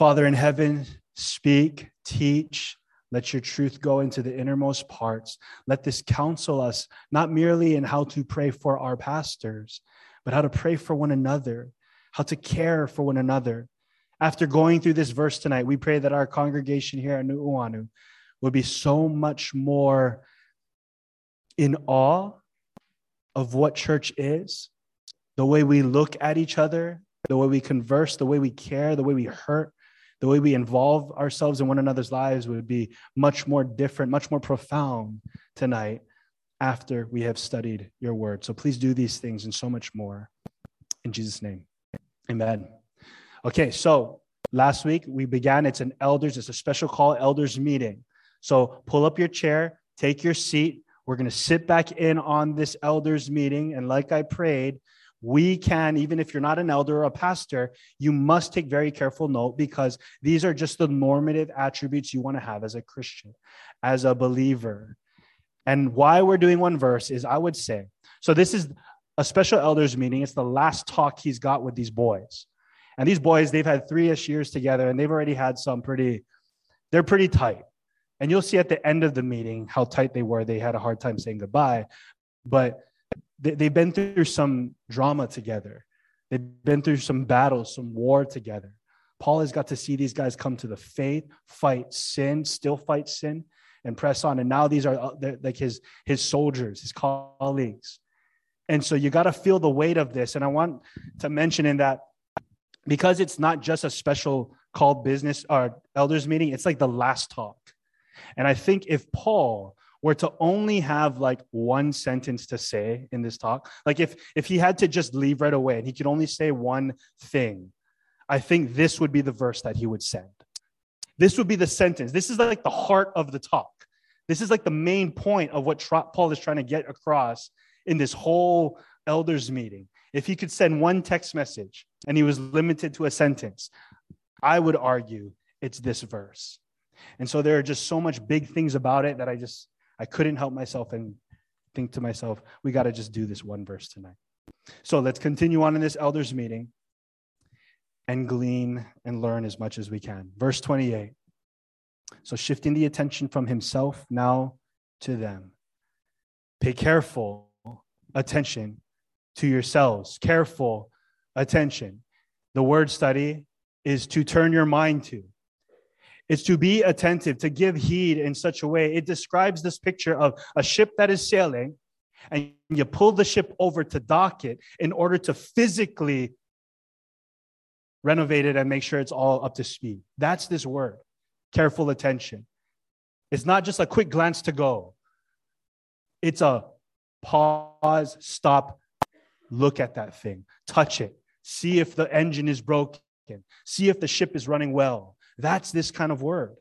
Father in heaven, speak, teach, let your truth go into the innermost parts. Let this counsel us, not merely in how to pray for our pastors, but how to pray for one another, how to care for one another. After going through this verse tonight, we pray that our congregation here at Nu'uanu will be so much more in awe of what church is, the way we look at each other, the way we converse, the way we care, the way we hurt, the way we involve ourselves in one another's lives would be much more different, much more profound tonight after we have studied your word. So please do these things and so much more. In Jesus' name, amen. Okay, so last week we began, it's an elders, it's a special call elders meeting. So pull up your chair, take your seat. We're going to sit back in on this elders meeting. And like I prayed, we can, even if you're not an elder or a pastor, you must take very careful note because these are just the normative attributes you want to have as a Christian, as a believer. And why we're doing one verse is I would say, so this is a special elders meeting. It's the last talk he's got with these boys. And these boys, they've had three ish years together and they've already had some pretty, they're pretty tight. And you'll see at the end of the meeting how tight they were. They had a hard time saying goodbye. But they, have been through some drama together. They've been through some battles, some war together. Paul has got to see these guys come to the faith, fight sin, still fight sin, and press on. And now these are uh, like his, his soldiers, his colleagues. And so you got to feel the weight of this. And I want to mention in that because it's not just a special called business or elders meeting, it's like the last talk. And I think if Paul were to only have like one sentence to say in this talk, like if if he had to just leave right away and he could only say one thing, I think this would be the verse that he would send. This would be the sentence. This is like the heart of the talk. This is like the main point of what Paul is trying to get across in this whole elders meeting. If he could send one text message and he was limited to a sentence, I would argue it's this verse. And so there are just so much big things about it that I just I couldn't help myself and think to myself, we got to just do this one verse tonight. So let's continue on in this elders meeting and glean and learn as much as we can. Verse 28. So shifting the attention from himself now to them. Pay careful attention to yourselves. Careful attention. The word study is to turn your mind to. It's to be attentive, to give heed in such a way. It describes this picture of a ship that is sailing, and you pull the ship over to dock it in order to physically renovate it and make sure it's all up to speed. That's this word careful attention. It's not just a quick glance to go, it's a pause, stop, look at that thing, touch it, see if the engine is broken, see if the ship is running well that's this kind of word.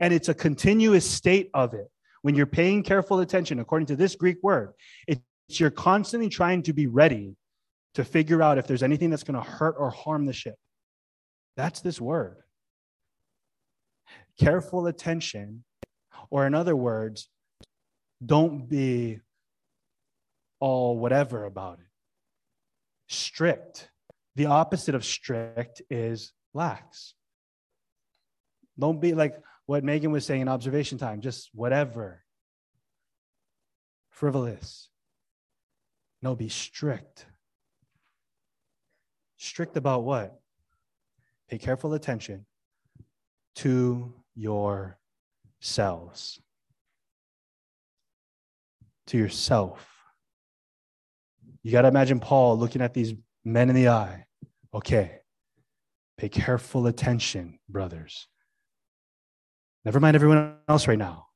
And it's a continuous state of it. When you're paying careful attention, according to this Greek word, it's you're constantly trying to be ready to figure out if there's anything that's going to hurt or harm the ship. That's this word. Careful attention, or in other words, don't be all whatever about it. Strict. The opposite of strict is lax. Don't be like what Megan was saying in observation time, just whatever. Frivolous. No, be strict. Strict about what? Pay careful attention to yourselves. To yourself. You got to imagine Paul looking at these men in the eye. Okay, pay careful attention, brothers Never mind everyone else right now.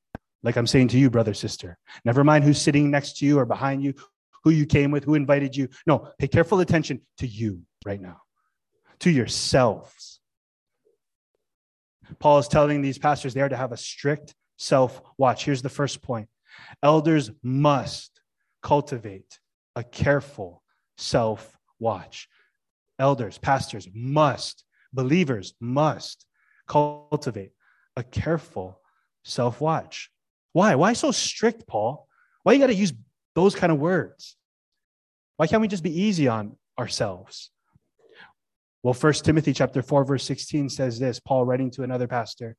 Like I'm saying to you, brother, sister. Never mind who's sitting next to you or behind you, who you came with, who invited you. No, pay careful attention to you right now, to yourselves. Paul is telling these pastors they are to have a strict self watch. Here's the first point elders must cultivate a careful self watch. Elders, pastors must, believers must cultivate a careful self watch. Why? Why so strict, Paul? Why you got to use those kind of words? Why can't we just be easy on ourselves? Well, First Timothy chapter 4, verse 16 says this, Paul writing to another pastor.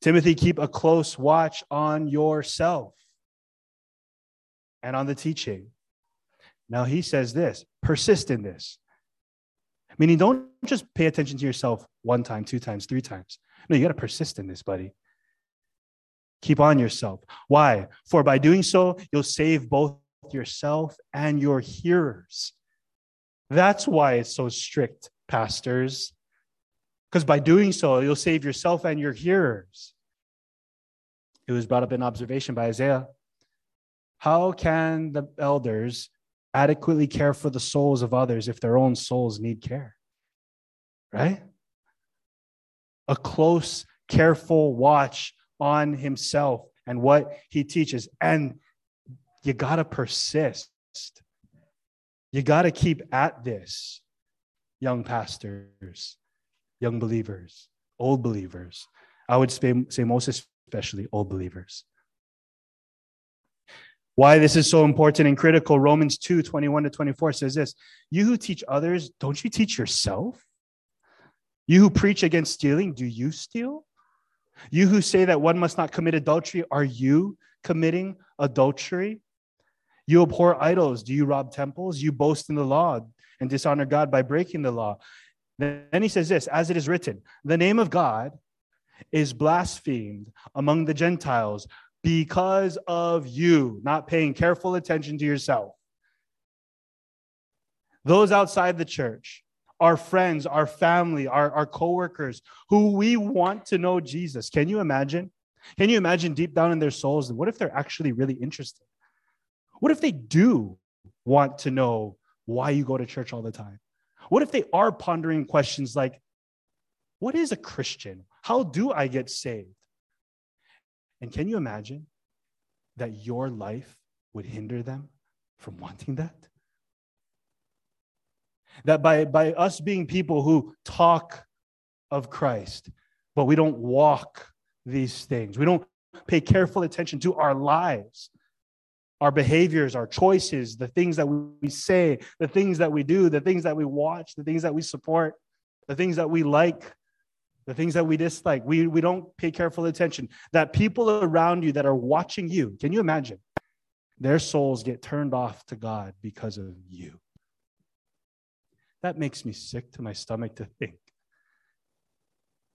Timothy, keep a close watch on yourself and on the teaching. Now he says this, persist in this. Meaning, don't just pay attention to yourself one time, two times, three times. No, you got to persist in this, buddy. Keep on yourself. Why? For by doing so, you'll save both yourself and your hearers. That's why it's so strict, pastors. Because by doing so, you'll save yourself and your hearers. It was brought up in observation by Isaiah. How can the elders adequately care for the souls of others if their own souls need care? Right? A close, careful watch on himself and what he teaches. And you got to persist. You got to keep at this, young pastors, young believers, old believers. I would say, say most especially old believers. Why this is so important and critical, Romans 2 21 to 24 says this You who teach others, don't you teach yourself? You who preach against stealing, do you steal? You who say that one must not commit adultery, are you committing adultery? You abhor idols. Do you rob temples? You boast in the law and dishonor God by breaking the law. Then he says this as it is written, the name of God is blasphemed among the Gentiles because of you not paying careful attention to yourself. Those outside the church, our friends, our family, our, our coworkers who we want to know Jesus. Can you imagine? Can you imagine deep down in their souls? What if they're actually really interested? What if they do want to know why you go to church all the time? What if they are pondering questions like, what is a Christian? How do I get saved? And can you imagine that your life would hinder them from wanting that? That by, by us being people who talk of Christ, but we don't walk these things, we don't pay careful attention to our lives, our behaviors, our choices, the things that we say, the things that we do, the things that we watch, the things that we support, the things that we like, the things that we dislike. We, we don't pay careful attention. That people around you that are watching you, can you imagine? Their souls get turned off to God because of you. That makes me sick to my stomach to think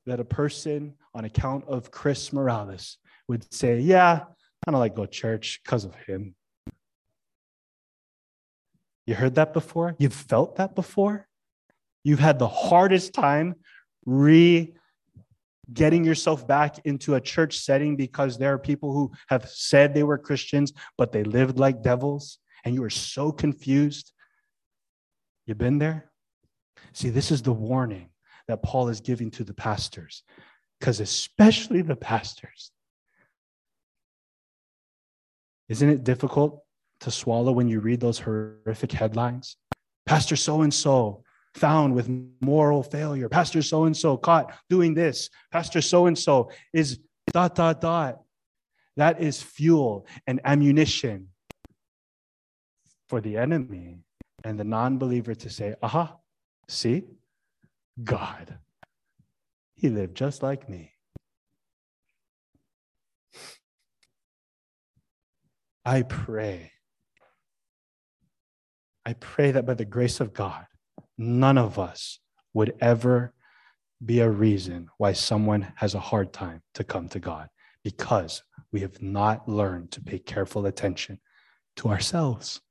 that a person on account of Chris Morales would say, Yeah, I don't like go to church because of him. You heard that before? You've felt that before? You've had the hardest time re getting yourself back into a church setting because there are people who have said they were Christians, but they lived like devils, and you are so confused. You've been there? See, this is the warning that Paul is giving to the pastors, because especially the pastors. Isn't it difficult to swallow when you read those horrific headlines? Pastor so and so found with moral failure. Pastor so and so caught doing this. Pastor so and so is dot, dot, dot. That is fuel and ammunition for the enemy and the non believer to say, aha, see, God, he lived just like me. I pray. I pray that by the grace of God, none of us would ever be a reason why someone has a hard time to come to God because we have not learned to pay careful attention to ourselves.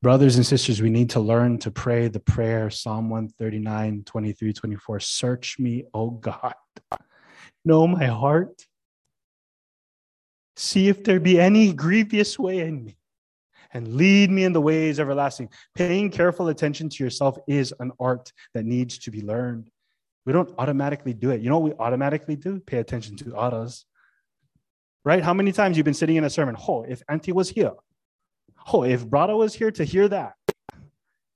Brothers and sisters, we need to learn to pray the prayer, Psalm 139, 23, 24. Search me, O God. Know my heart. See if there be any grievous way in me and lead me in the ways everlasting. Paying careful attention to yourself is an art that needs to be learned. We don't automatically do it. You know what we automatically do? Pay attention to others. Right? How many times you've been sitting in a sermon? Oh, if Auntie was here. Oh, if Brada was here to hear that.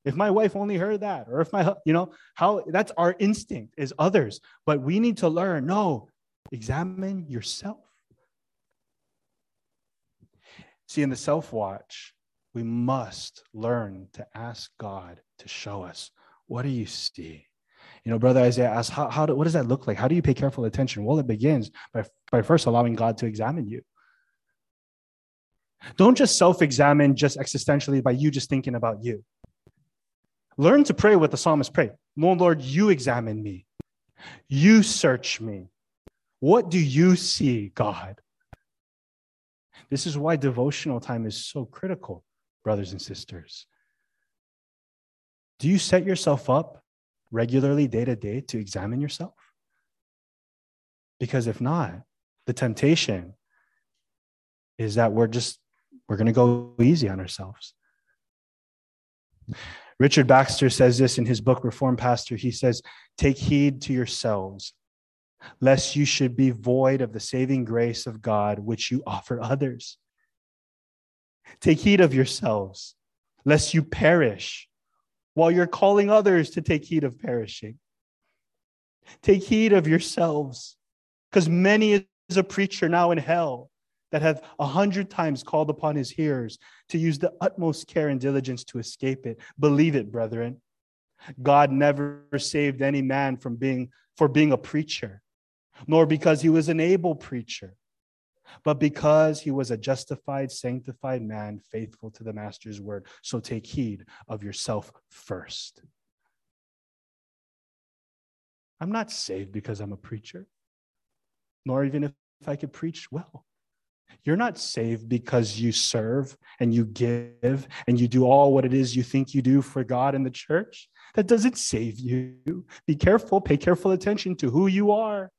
If my wife only heard that, or if my, you know, how that's our instinct is others. But we need to learn no, examine yourself. See, in the self watch, we must learn to ask God to show us what do you see? You know, Brother Isaiah asks, how, how do, what does that look like? How do you pay careful attention? Well, it begins by, by first allowing God to examine you. Don't just self examine just existentially by you just thinking about you. Learn to pray what the psalmist prayed Lord, Lord, you examine me, you search me. What do you see, God? This is why devotional time is so critical, brothers and sisters. Do you set yourself up regularly, day to day, to examine yourself? Because if not, the temptation is that we're just we're going to go easy on ourselves. Richard Baxter says this in his book, Reformed Pastor. He says, Take heed to yourselves, lest you should be void of the saving grace of God which you offer others. Take heed of yourselves, lest you perish while you're calling others to take heed of perishing. Take heed of yourselves, because many is a preacher now in hell that hath a hundred times called upon his hearers to use the utmost care and diligence to escape it. Believe it, brethren. God never saved any man from being for being a preacher, nor because he was an able preacher, but because he was a justified, sanctified man, faithful to the master's word. So take heed of yourself first. I'm not saved because I'm a preacher, nor even if I could preach well. You're not saved because you serve and you give and you do all what it is you think you do for God and the church. That doesn't save you. Be careful, pay careful attention to who you are.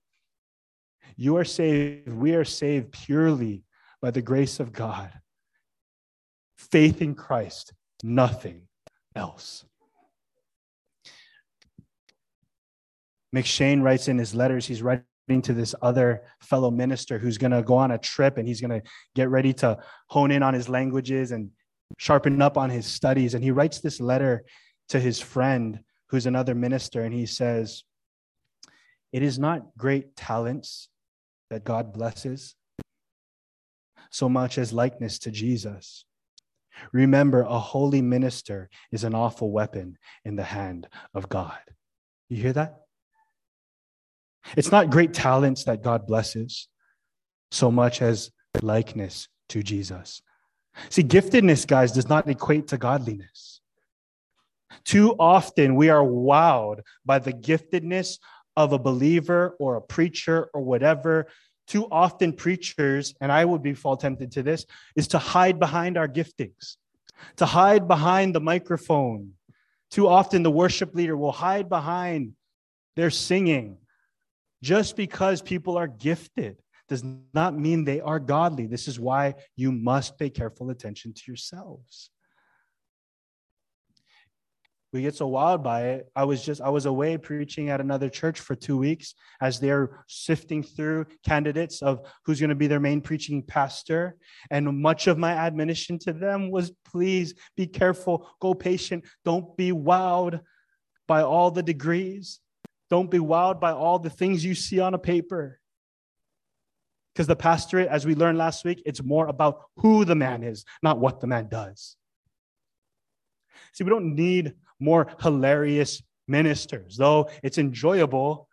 You are saved, we are saved purely by the grace of God. Faith in Christ, nothing else. McCheyne writes in his letters, he's writing to this other fellow minister who's going to go on a trip and he's going to get ready to hone in on his languages and sharpen up on his studies. And he writes this letter to his friend who's another minister, and he says, It is not great talents that God blesses so much as likeness to Jesus. Remember, a holy minister is an awful weapon in the hand of God. You hear that? It's not great talents that God blesses so much as likeness to Jesus. See, giftedness, guys, does not equate to godliness. Too often we are wowed by the giftedness of a believer or a preacher or whatever. Too often, preachers, and I would be fall tempted to this, is to hide behind our giftings, to hide behind the microphone. Too often, the worship leader will hide behind their singing just because people are gifted does not mean they are godly. This is why you must pay careful attention to yourselves. We get so wild by it. I was just I was away preaching at another church for 2 weeks as they're sifting through candidates of who's going to be their main preaching pastor and much of my admonition to them was please be careful, go patient, don't be wowed by all the degrees. Don't be wowed by all the things you see on a paper. Because the pastorate, as we learned last week, it's more about who the man is, not what the man does. See, we don't need more hilarious ministers, though it's enjoyable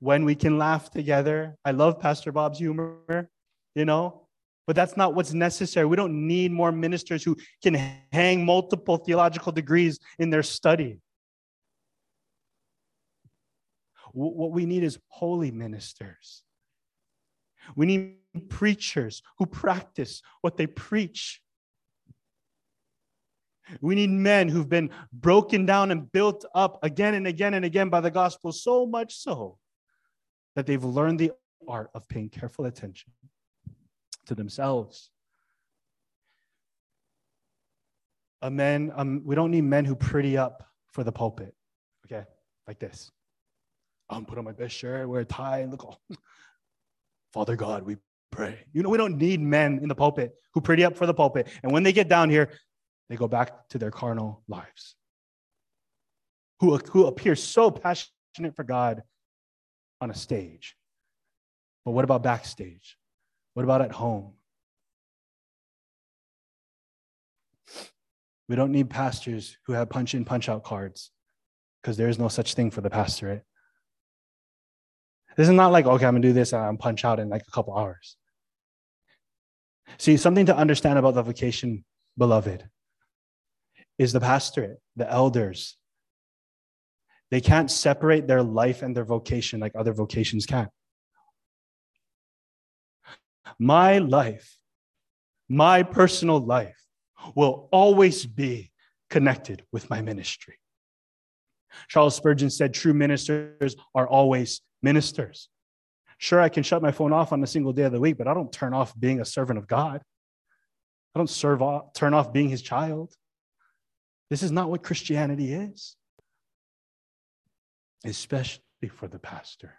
when we can laugh together. I love Pastor Bob's humor, you know, but that's not what's necessary. We don't need more ministers who can hang multiple theological degrees in their study. What we need is holy ministers. We need preachers who practice what they preach. We need men who've been broken down and built up again and again and again by the gospel, so much so that they've learned the art of paying careful attention to themselves. A man, um, we don't need men who pretty up for the pulpit, okay, like this. I'm put on my best shirt, wear a tie, and look all. Father God, we pray. You know, we don't need men in the pulpit who pretty up for the pulpit. And when they get down here, they go back to their carnal lives. Who, who appear so passionate for God on a stage. But what about backstage? What about at home? We don't need pastors who have punch in, punch out cards because there is no such thing for the pastorate. This is not like, okay, I'm gonna do this and I'm punch out in like a couple hours. See, something to understand about the vocation, beloved, is the pastorate, the elders. They can't separate their life and their vocation like other vocations can. My life, my personal life, will always be connected with my ministry. Charles Spurgeon said, True ministers are always ministers. Sure, I can shut my phone off on a single day of the week, but I don't turn off being a servant of God. I don't serve off, turn off being his child. This is not what Christianity is, especially for the pastor.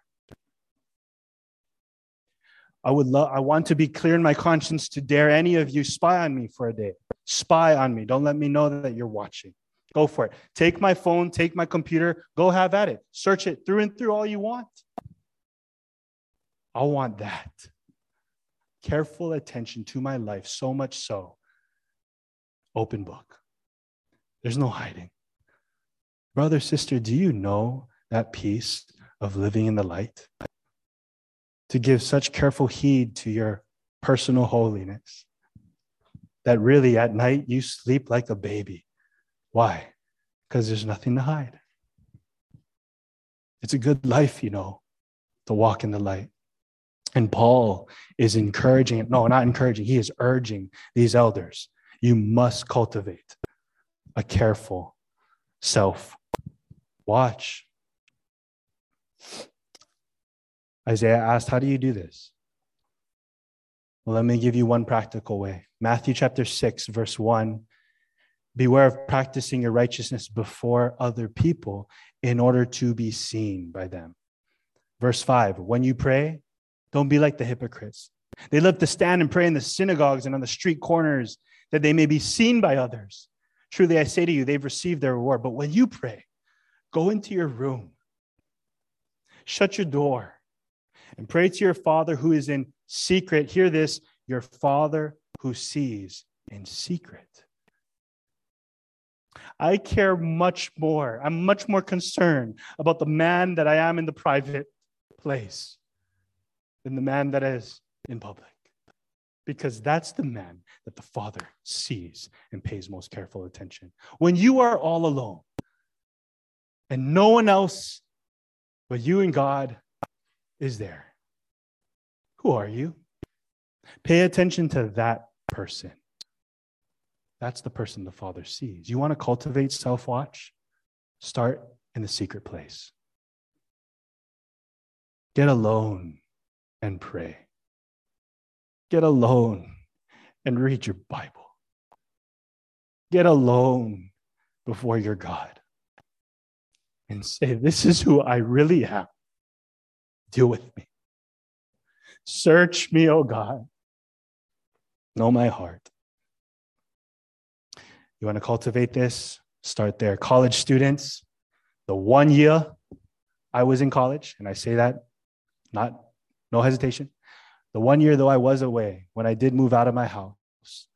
I would love, I want to be clear in my conscience to dare any of you spy on me for a day. Spy on me. Don't let me know that you're watching. Go for it. Take my phone, take my computer, go have at it. Search it through and through all you want. I want that. Careful attention to my life, so much so. Open book. There's no hiding. Brother, sister, do you know that peace of living in the light? To give such careful heed to your personal holiness that really at night you sleep like a baby. Why? Because there's nothing to hide. It's a good life, you know, to walk in the light. And Paul is encouraging, no, not encouraging, he is urging these elders you must cultivate a careful self watch. Isaiah asked, How do you do this? Well, let me give you one practical way. Matthew chapter 6, verse 1 Beware of practicing your righteousness before other people in order to be seen by them. Verse 5 When you pray, don't be like the hypocrites. They love to stand and pray in the synagogues and on the street corners that they may be seen by others. Truly, I say to you, they've received their reward. But when you pray, go into your room, shut your door, and pray to your Father who is in secret. Hear this your Father who sees in secret. I care much more. I'm much more concerned about the man that I am in the private place than the man that is in public. Because that's the man that the Father sees and pays most careful attention. When you are all alone and no one else but you and God is there, who are you? Pay attention to that person. That's the person the Father sees. You want to cultivate self watch? Start in the secret place. Get alone and pray. Get alone and read your Bible. Get alone before your God and say, This is who I really am. Deal with me. Search me, O oh God. Know my heart. You want to cultivate this? Start there. College students, the one year I was in college, and I say that not no hesitation. The one year though I was away, when I did move out of my house,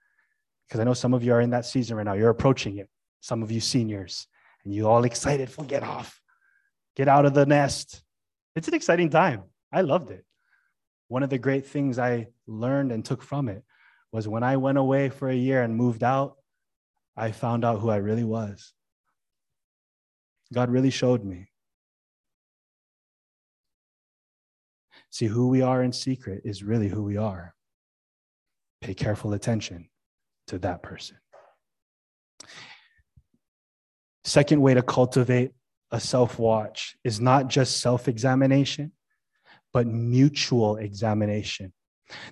because I know some of you are in that season right now, you're approaching it. Some of you seniors, and you all excited for get off, get out of the nest. It's an exciting time. I loved it. One of the great things I learned and took from it was when I went away for a year and moved out, I found out who I really was. God really showed me. See, who we are in secret is really who we are. Pay careful attention to that person. Second way to cultivate a self watch is not just self examination, but mutual examination.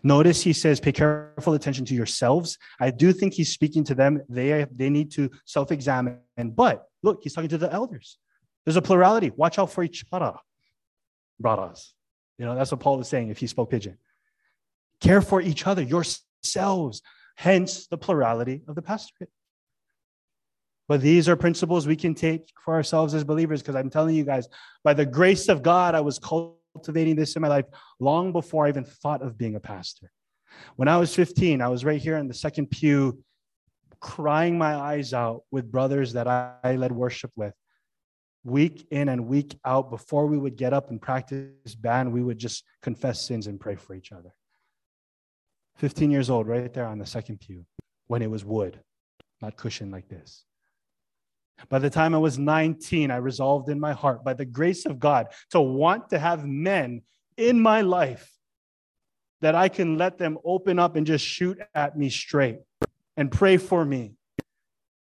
Notice he says, pay careful attention to yourselves. I do think he's speaking to them. They, they need to self examine. But look, he's talking to the elders. There's a plurality. Watch out for each other, brothers. You know, that's what Paul was saying if he spoke pidgin. Care for each other, yourselves, hence the plurality of the pastorate. But these are principles we can take for ourselves as believers because I'm telling you guys, by the grace of God, I was cultivating this in my life long before I even thought of being a pastor. When I was 15, I was right here in the second pew crying my eyes out with brothers that I, I led worship with. Week in and week out, before we would get up and practice band, we would just confess sins and pray for each other. 15 years old, right there on the second pew, when it was wood, not cushion like this. By the time I was 19, I resolved in my heart, by the grace of God, to want to have men in my life that I can let them open up and just shoot at me straight and pray for me.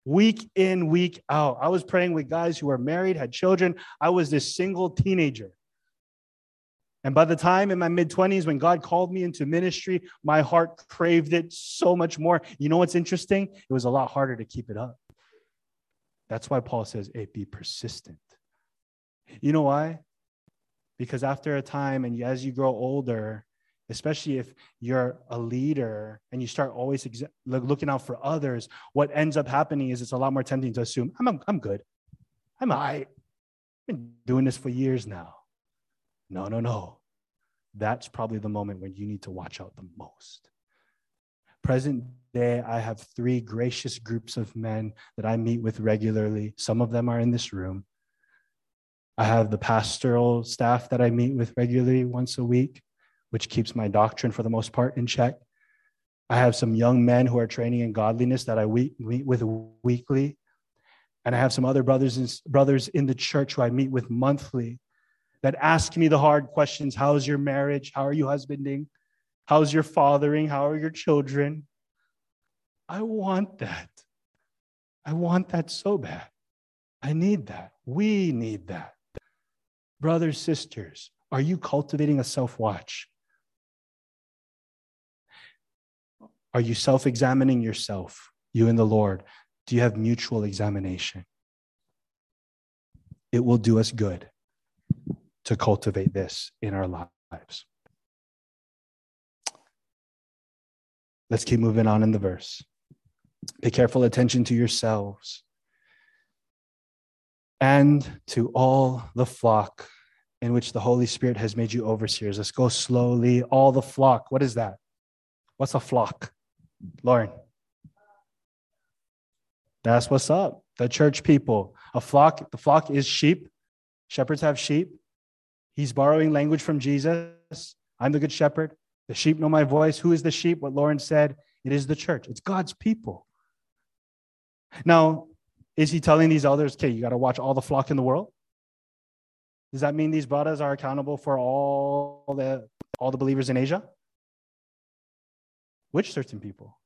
Week in, week out. I was praying with guys who were married, had children. I was this single teenager. And by the time in my mid 20s, when God called me into ministry, my heart craved it so much more. You know what's interesting? It was a lot harder to keep it up. That's why Paul says, hey, be persistent. You know why? Because after a time and as you grow older, especially if you're a leader and you start always ex- looking out for others, what ends up happening is it's a lot more tempting to assume, I'm, I'm, I'm good. I'm all right. I've been doing this for years now. No, no, no. That's probably the moment when you need to watch out the most. Present day, I have three gracious groups of men that I meet with regularly. Some of them are in this room. I have the pastoral staff that I meet with regularly once a week, which keeps my doctrine for the most part in check. I have some young men who are training in godliness that I meet with weekly. And I have some other brothers and brothers in the church who I meet with monthly that ask me the hard questions. How's your marriage? How are you husbanding? How's your fathering? How are your children? I want that. I want that so bad. I need that. We need that. Brothers, sisters, are you cultivating a self watch? Are you self examining yourself, you and the Lord? Do you have mutual examination? It will do us good to cultivate this in our lives. Let's keep moving on in the verse. Pay careful attention to yourselves and to all the flock in which the Holy Spirit has made you overseers. Let's go slowly. All the flock. What is that? What's a flock? Lauren. That's what's up. The church people. A flock, the flock is sheep. Shepherds have sheep. He's borrowing language from Jesus. I'm the good shepherd. The sheep know my voice. Who is the sheep? What Lauren said. It is the church. It's God's people. Now, is he telling these elders, okay, you got to watch all the flock in the world? Does that mean these brothers are accountable for all the all the believers in Asia? Which certain people?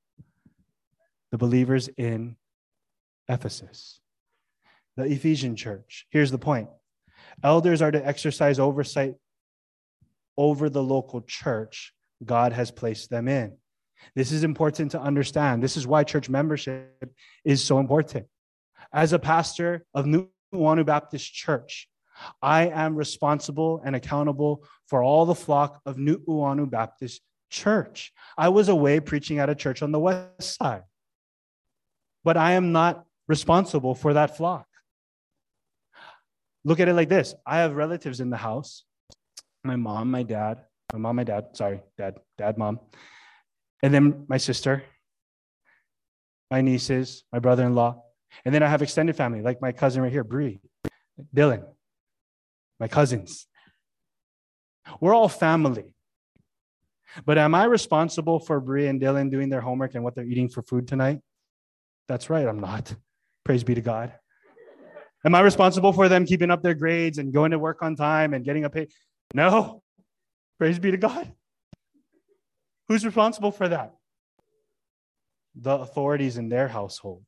The believers in Ephesus, the Ephesian church. Here's the point elders are to exercise oversight over the local church God has placed them in. This is important to understand. This is why church membership is so important. As a pastor of New Nu'uanu Baptist Church, I am responsible and accountable for all the flock of Nu'uanu Baptist Church. I was away preaching at a church on the west side, but I am not responsible for that flock. Look at it like this I have relatives in the house my mom, my dad, my mom, my dad, sorry, dad, dad, mom, and then my sister, my nieces, my brother in law. And then I have extended family, like my cousin right here, Bree, Dylan, my cousins. We're all family. But am I responsible for Bree and Dylan doing their homework and what they're eating for food tonight? That's right, I'm not. Praise be to God. Am I responsible for them keeping up their grades and going to work on time and getting a pay? No. Praise be to God. Who's responsible for that? The authorities in their household.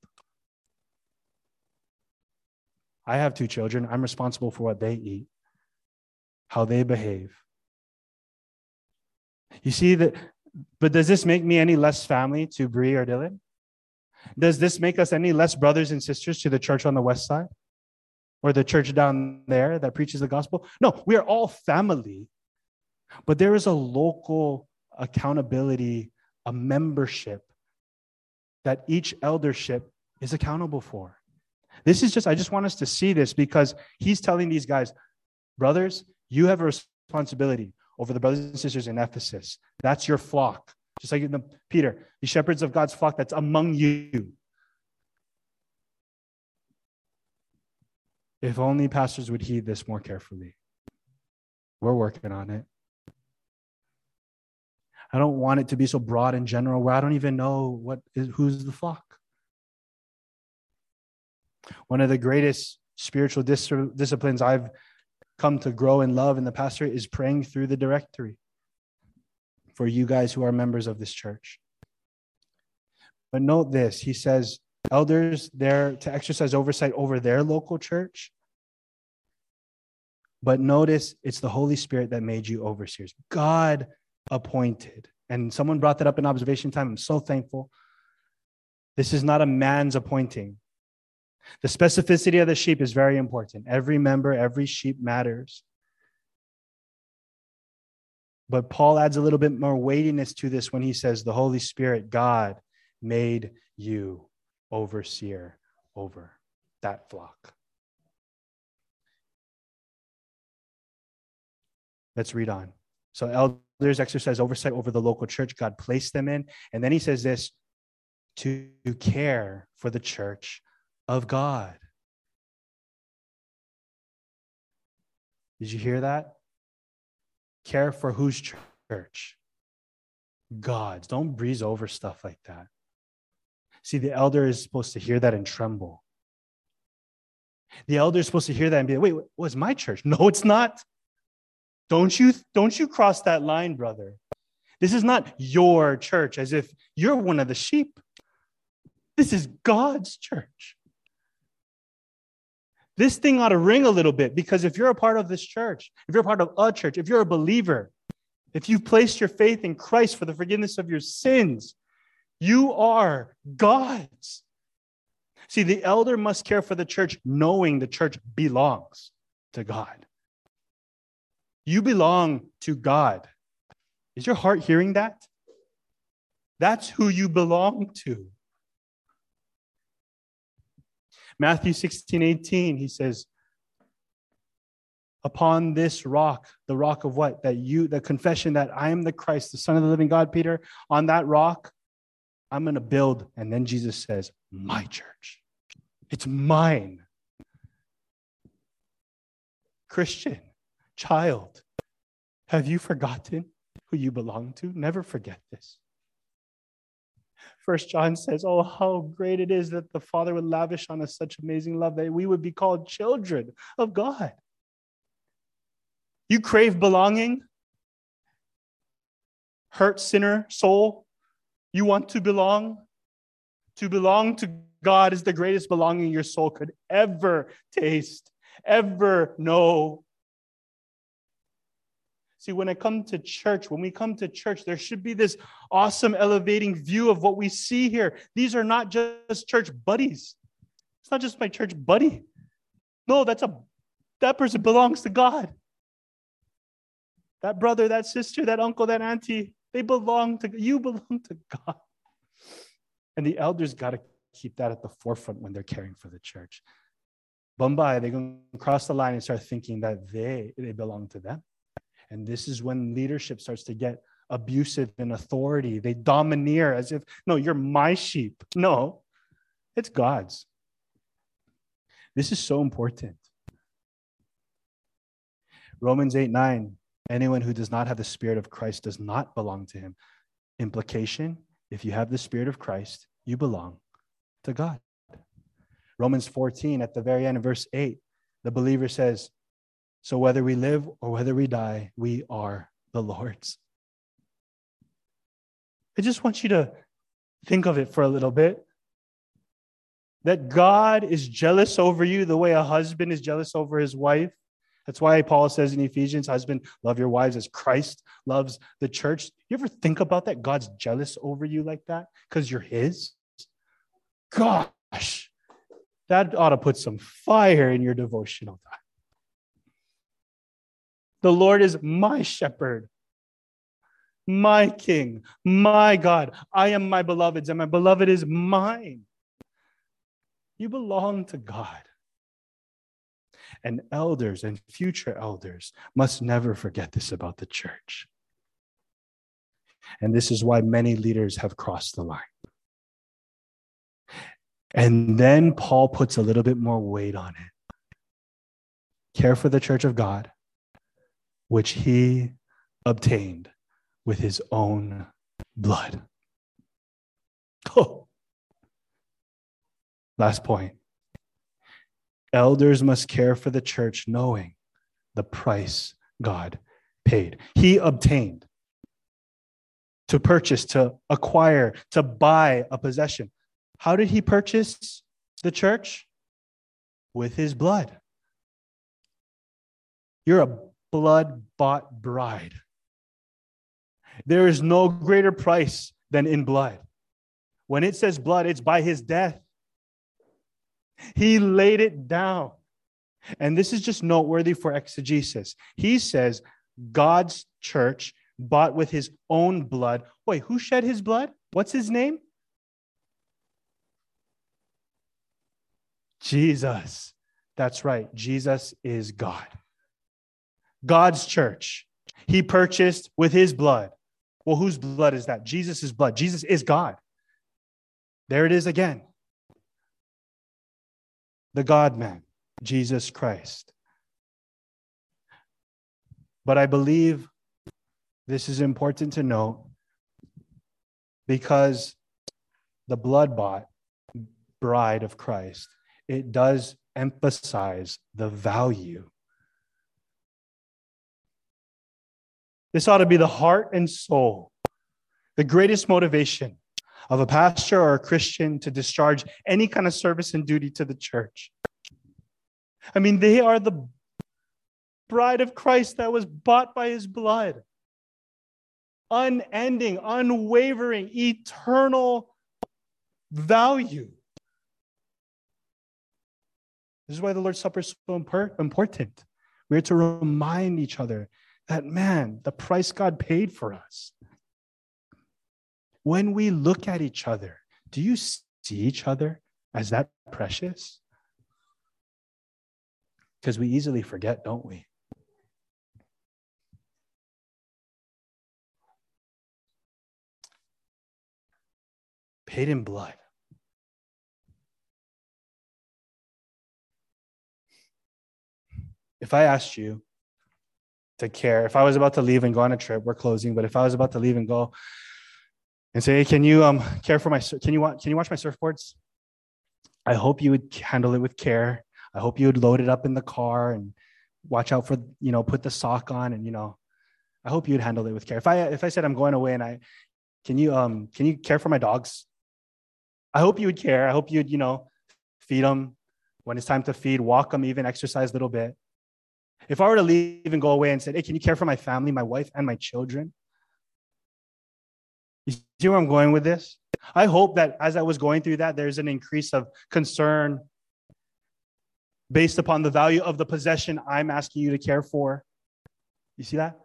I have two children. I'm responsible for what they eat, how they behave. You see that, but does this make me any less family to Bree or Dylan? Does this make us any less brothers and sisters to the church on the west side or the church down there that preaches the gospel? No, we are all family, but there is a local accountability, a membership that each eldership is accountable for. This is just, I just want us to see this because he's telling these guys, brothers, you have a responsibility over the brothers and sisters in Ephesus. That's your flock. Just like the, Peter, the shepherds of God's flock that's among you. If only pastors would heed this more carefully. We're working on it. I don't want it to be so broad and general where I don't even know what is, who's the flock. One of the greatest spiritual dis- disciplines I've come to grow in love in the pastorate is praying through the directory for you guys who are members of this church. But note this he says, elders there to exercise oversight over their local church. But notice it's the Holy Spirit that made you overseers. God appointed. And someone brought that up in observation time. I'm so thankful. This is not a man's appointing. The specificity of the sheep is very important. Every member, every sheep matters. But Paul adds a little bit more weightiness to this when he says, The Holy Spirit, God, made you overseer over that flock. Let's read on. So, elders exercise oversight over the local church God placed them in. And then he says this to care for the church of God. Did you hear that? Care for whose church? God's. Don't breeze over stuff like that. See, the elder is supposed to hear that and tremble. The elder is supposed to hear that and be like, wait, what's my church? No, it's not. Don't you, don't you cross that line, brother. This is not your church as if you're one of the sheep. This is God's church. This thing ought to ring a little bit because if you're a part of this church, if you're a part of a church, if you're a believer, if you've placed your faith in Christ for the forgiveness of your sins, you are God's. See, the elder must care for the church knowing the church belongs to God. You belong to God. Is your heart hearing that? That's who you belong to. Matthew 16, 18, he says, Upon this rock, the rock of what? That you, the confession that I am the Christ, the Son of the living God, Peter, on that rock, I'm going to build. And then Jesus says, My church. It's mine. Christian, child, have you forgotten who you belong to? Never forget this. First John says, Oh, how great it is that the Father would lavish on us such amazing love that we would be called children of God. You crave belonging? Hurt sinner soul? You want to belong? To belong to God is the greatest belonging your soul could ever taste, ever know. See, when I come to church, when we come to church, there should be this awesome, elevating view of what we see here. These are not just church buddies. It's not just my church buddy. No, that's a that person belongs to God. That brother, that sister, that uncle, that auntie, they belong to you belong to God. And the elders got to keep that at the forefront when they're caring for the church. Bombay, they're going to cross the line and start thinking that they, they belong to them. And this is when leadership starts to get abusive in authority. They domineer as if, no, you're my sheep. No, it's God's. This is so important. Romans 8 9, anyone who does not have the Spirit of Christ does not belong to him. Implication if you have the Spirit of Christ, you belong to God. Romans 14, at the very end, of verse 8, the believer says, so whether we live or whether we die, we are the Lord's. I just want you to think of it for a little bit. That God is jealous over you the way a husband is jealous over his wife. That's why Paul says in Ephesians, husband, love your wives as Christ loves the church. You ever think about that? God's jealous over you like that because you're his? Gosh, that ought to put some fire in your devotional time. The Lord is my shepherd, my king, my God. I am my beloved's, and my beloved is mine. You belong to God. And elders and future elders must never forget this about the church. And this is why many leaders have crossed the line. And then Paul puts a little bit more weight on it. care for the church of God, which he obtained with his own blood. Oh. Last point. Elders must care for the church knowing the price God paid. He obtained to purchase, to acquire, to buy a possession. How did he purchase the church? With his blood. You're a blood bought bride. There is no greater price than in blood. When it says blood, it's by his death. He laid it down. And this is just noteworthy for exegesis. He says, God's church bought with his own blood. Wait, who shed his blood? What's his name? Jesus. That's right. Jesus is God. God's church. He purchased with his blood. Well, whose blood is that? Jesus' blood. Jesus is God. There it is again. The God man, Jesus Christ. But I believe this is important to note because the blood bought bride of Christ, it does emphasize the value. This ought to be the heart and soul, the greatest motivation of a pastor or a Christian to discharge any kind of service and duty to the church. I mean, they are the bride of Christ that was bought by his blood. Unending, unwavering, eternal value. This is why the Lord's Supper is so important. We are to remind each other that, man, the price God paid for us. When we look at each other, do you see each other as that precious? Because we easily forget, don't we? Paid in blood. If I asked you to care, if I was about to leave and go on a trip, we're closing, but if I was about to leave and go and say, hey, can you um, care for my, can you, can you watch my surfboards? I hope you would handle it with care. I hope you would load it up in the car and watch out for, you know, put the sock on and, you know, I hope you'd handle it with care. If I, if I said I'm going away and I, can you, um, can you care for my dogs? I hope you would care. I hope you'd, you know, feed them when it's time to feed, walk them, even exercise a little bit. If I were to leave and go away and said, hey, can you care for my family, my wife, and my children? You see where I'm going with this? I hope that as I was going through that, there's an increase of concern based upon the value of the possession I'm asking you to care for. You see that?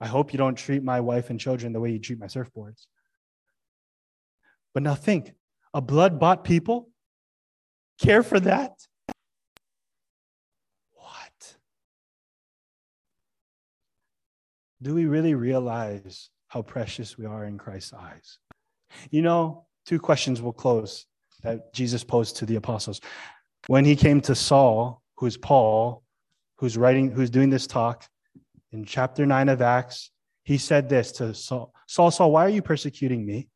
I hope you don't treat my wife and children the way you treat my surfboards. But now think a blood bought people care for that? Do we really realize how precious we are in Christ's eyes? You know, two questions will close that Jesus posed to the apostles. When he came to Saul, who's Paul, who's writing, who's doing this talk in chapter 9 of Acts, he said this to Saul Saul, Saul, why are you persecuting me?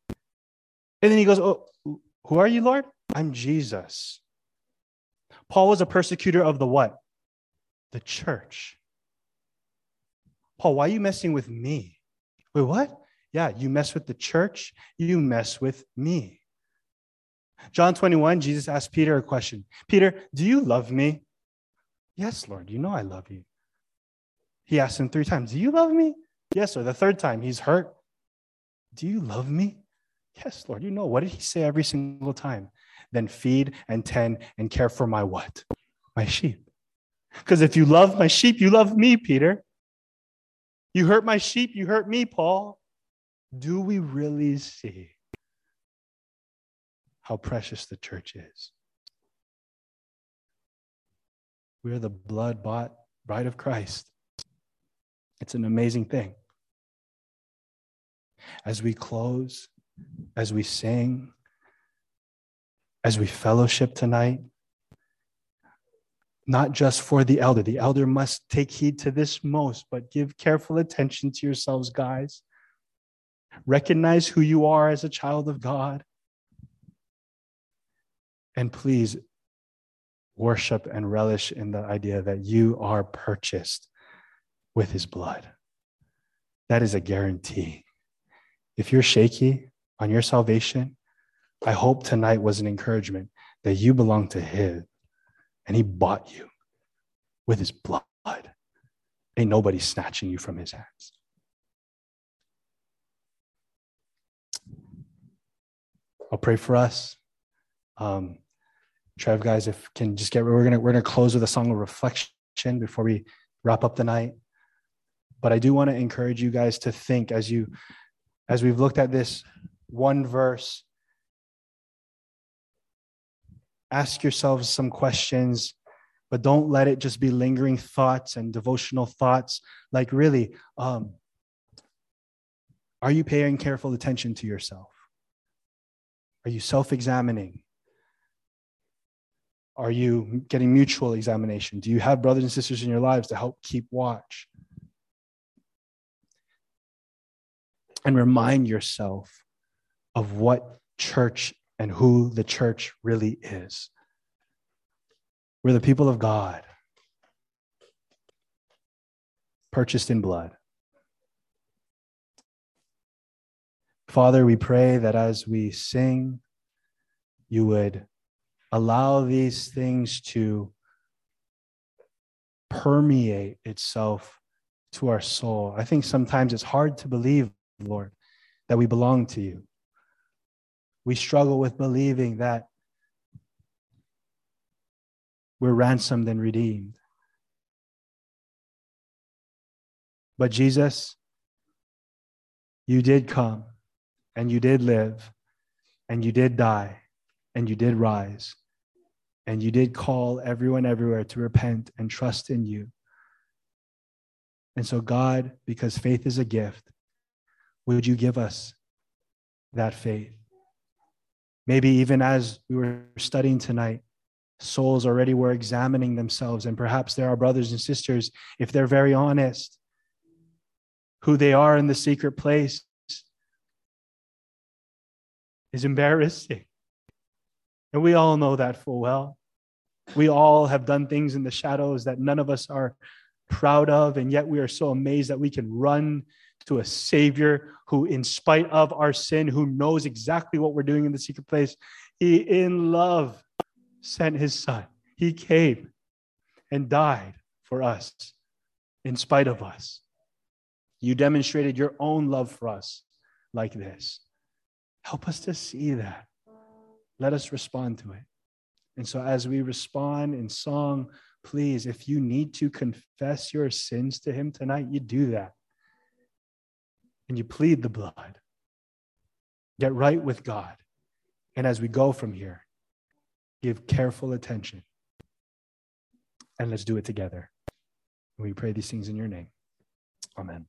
And then he goes, Oh, who are you, Lord? I'm Jesus. Paul was a persecutor of the what? The church. Paul, why are you messing with me? Wait, what? Yeah, you mess with the church, you mess with me. John 21, Jesus asked Peter a question Peter, do you love me? Yes, Lord, you know I love you. He asked him three times, Do you love me? Yes, Lord. The third time, he's hurt. Do you love me? Yes, Lord, you know. What did he say every single time? Then feed and tend and care for my what? My sheep. Because if you love my sheep, you love me, Peter. You hurt my sheep, you hurt me, Paul. Do we really see how precious the church is? We are the blood bought bride of Christ. It's an amazing thing. As we close, as we sing, as we fellowship tonight, not just for the elder. The elder must take heed to this most, but give careful attention to yourselves, guys. Recognize who you are as a child of God. And please worship and relish in the idea that you are purchased with his blood. That is a guarantee. If you're shaky on your salvation, I hope tonight was an encouragement that you belong to him and he bought you with his blood. Ain't nobody snatching you from his hands. I'll pray for us. Um, Trev, guys, if can just get we're gonna we're gonna close with a song of reflection before we wrap up the night. But I do want to encourage you guys to think as you as we've looked at this one verse. Ask yourselves some questions, but don't let it just be lingering thoughts and devotional thoughts. Like, really, um, are you paying careful attention to yourself? Are you self examining? Are you getting mutual examination? Do you have brothers and sisters in your lives to help keep watch? And remind yourself of what church and who the church really is. We're the people of God, purchased in blood. Father, we pray that as we sing, you would allow these things to permeate itself to our soul. I think sometimes it's hard to believe, Lord, that we belong to you. We struggle with believing that we're ransomed and redeemed. But Jesus, you did come and you did live and you did die and you did rise and you did call everyone everywhere to repent and trust in you. And so, God, because faith is a gift, would you give us that faith? Maybe even as we were studying tonight, souls already were examining themselves, and perhaps there are brothers and sisters, if they're very honest, who they are in the secret place is embarrassing. And we all know that full well. We all have done things in the shadows that none of us are proud of, and yet we are so amazed that we can run to a Savior who, in spite of our sin, who knows exactly what we're doing in the secret place, He, in love, sent His Son. He came and died for us in spite of us. You demonstrated your own love for us like this. Help us to see that. Let us respond to it. And so, as we respond in song, please, if you need to confess your sins to Him tonight, you do that. And you plead the blood. Get right with God. And as we go from here, give careful attention. And let's do it together. We pray these things in your name. Amen.